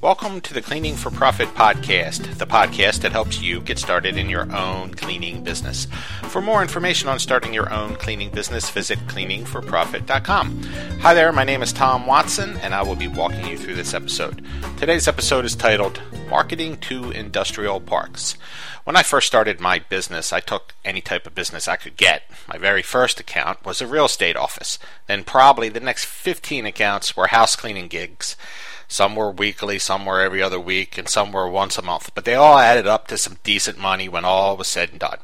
Welcome to the Cleaning for Profit podcast, the podcast that helps you get started in your own cleaning business. For more information on starting your own cleaning business, visit cleaningforprofit.com. Hi there, my name is Tom Watson, and I will be walking you through this episode. Today's episode is titled Marketing to Industrial Parks. When I first started my business, I took any type of business I could get. My very first account was a real estate office. Then, probably the next 15 accounts were house cleaning gigs. Some were weekly, some were every other week, and some were once a month. But they all added up to some decent money when all was said and done.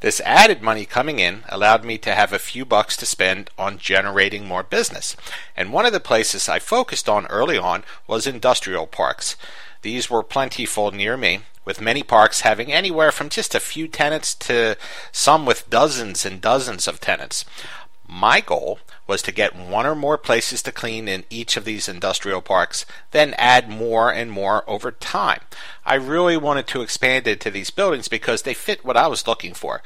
This added money coming in allowed me to have a few bucks to spend on generating more business. And one of the places I focused on early on was industrial parks. These were plentiful near me, with many parks having anywhere from just a few tenants to some with dozens and dozens of tenants. My goal was to get one or more places to clean in each of these industrial parks, then add more and more over time. I really wanted to expand into these buildings because they fit what I was looking for.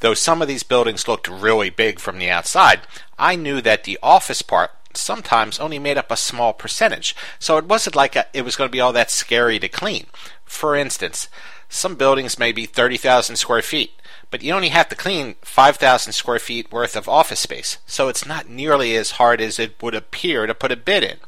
Though some of these buildings looked really big from the outside, I knew that the office part sometimes only made up a small percentage, so it wasn't like a, it was going to be all that scary to clean. For instance, some buildings may be 30,000 square feet but you only have to clean 5,000 square feet worth of office space, so it's not nearly as hard as it would appear to put a bid in.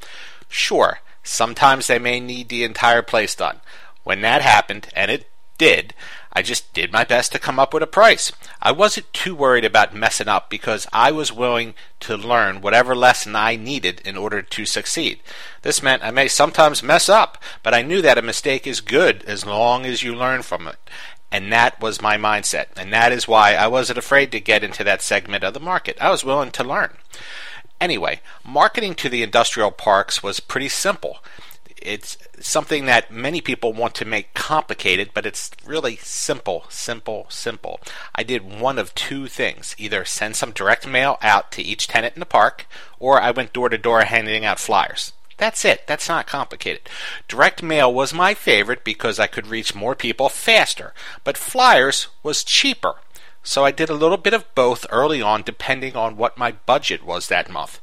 Sure, sometimes they may need the entire place done. When that happened, and it did, I just did my best to come up with a price. I wasn't too worried about messing up because I was willing to learn whatever lesson I needed in order to succeed. This meant I may sometimes mess up, but I knew that a mistake is good as long as you learn from it. And that was my mindset. And that is why I wasn't afraid to get into that segment of the market. I was willing to learn. Anyway, marketing to the industrial parks was pretty simple. It's something that many people want to make complicated, but it's really simple, simple, simple. I did one of two things either send some direct mail out to each tenant in the park, or I went door to door handing out flyers. That's it. That's not complicated. Direct mail was my favorite because I could reach more people faster, but flyers was cheaper. So I did a little bit of both early on depending on what my budget was that month.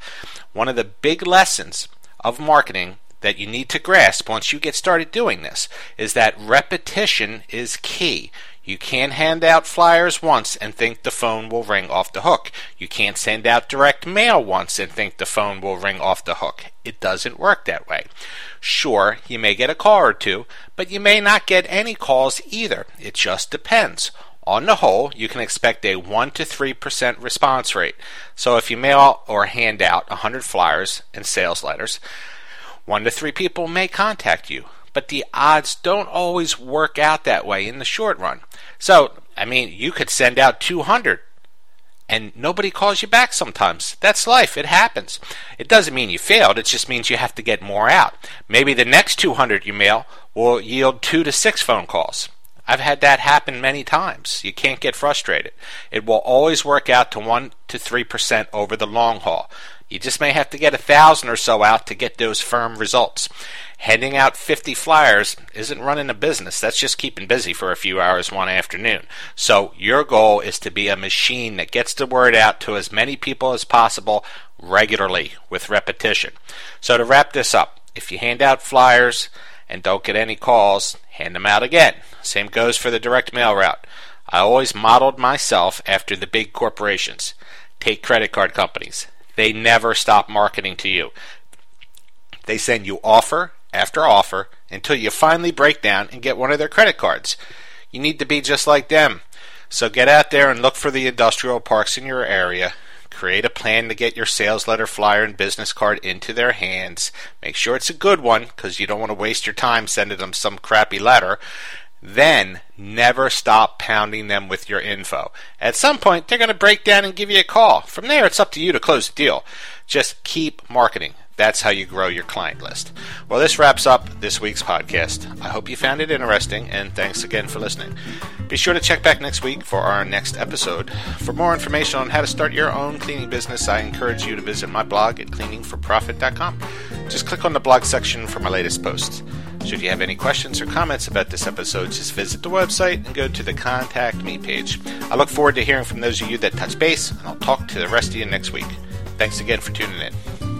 One of the big lessons of marketing that you need to grasp once you get started doing this is that repetition is key. You can't hand out flyers once and think the phone will ring off the hook. You can't send out direct mail once and think the phone will ring off the hook. It doesn't work that way. Sure, you may get a call or two, but you may not get any calls either. It just depends. On the whole, you can expect a 1 to 3% response rate. So if you mail or hand out 100 flyers and sales letters, 1 to 3 people may contact you but the odds don't always work out that way in the short run. So, I mean, you could send out 200 and nobody calls you back sometimes. That's life. It happens. It doesn't mean you failed. It just means you have to get more out. Maybe the next 200 you mail will yield 2 to 6 phone calls. I've had that happen many times. You can't get frustrated. It will always work out to 1 to 3% over the long haul. You just may have to get a thousand or so out to get those firm results. Handing out 50 flyers isn't running a business. That's just keeping busy for a few hours one afternoon. So your goal is to be a machine that gets the word out to as many people as possible regularly with repetition. So to wrap this up, if you hand out flyers and don't get any calls, hand them out again. Same goes for the direct mail route. I always modeled myself after the big corporations. Take credit card companies. They never stop marketing to you. They send you offer after offer until you finally break down and get one of their credit cards. You need to be just like them. So get out there and look for the industrial parks in your area. Create a plan to get your sales letter, flyer, and business card into their hands. Make sure it's a good one because you don't want to waste your time sending them some crappy letter. Then never stop pounding them with your info. At some point, they're going to break down and give you a call. From there, it's up to you to close the deal. Just keep marketing. That's how you grow your client list. Well, this wraps up this week's podcast. I hope you found it interesting, and thanks again for listening. Be sure to check back next week for our next episode. For more information on how to start your own cleaning business, I encourage you to visit my blog at cleaningforprofit.com. Just click on the blog section for my latest posts. Should you have any questions or comments about this episode, just visit the website and go to the Contact Me page. I look forward to hearing from those of you that touch base, and I'll talk to the rest of you next week. Thanks again for tuning in.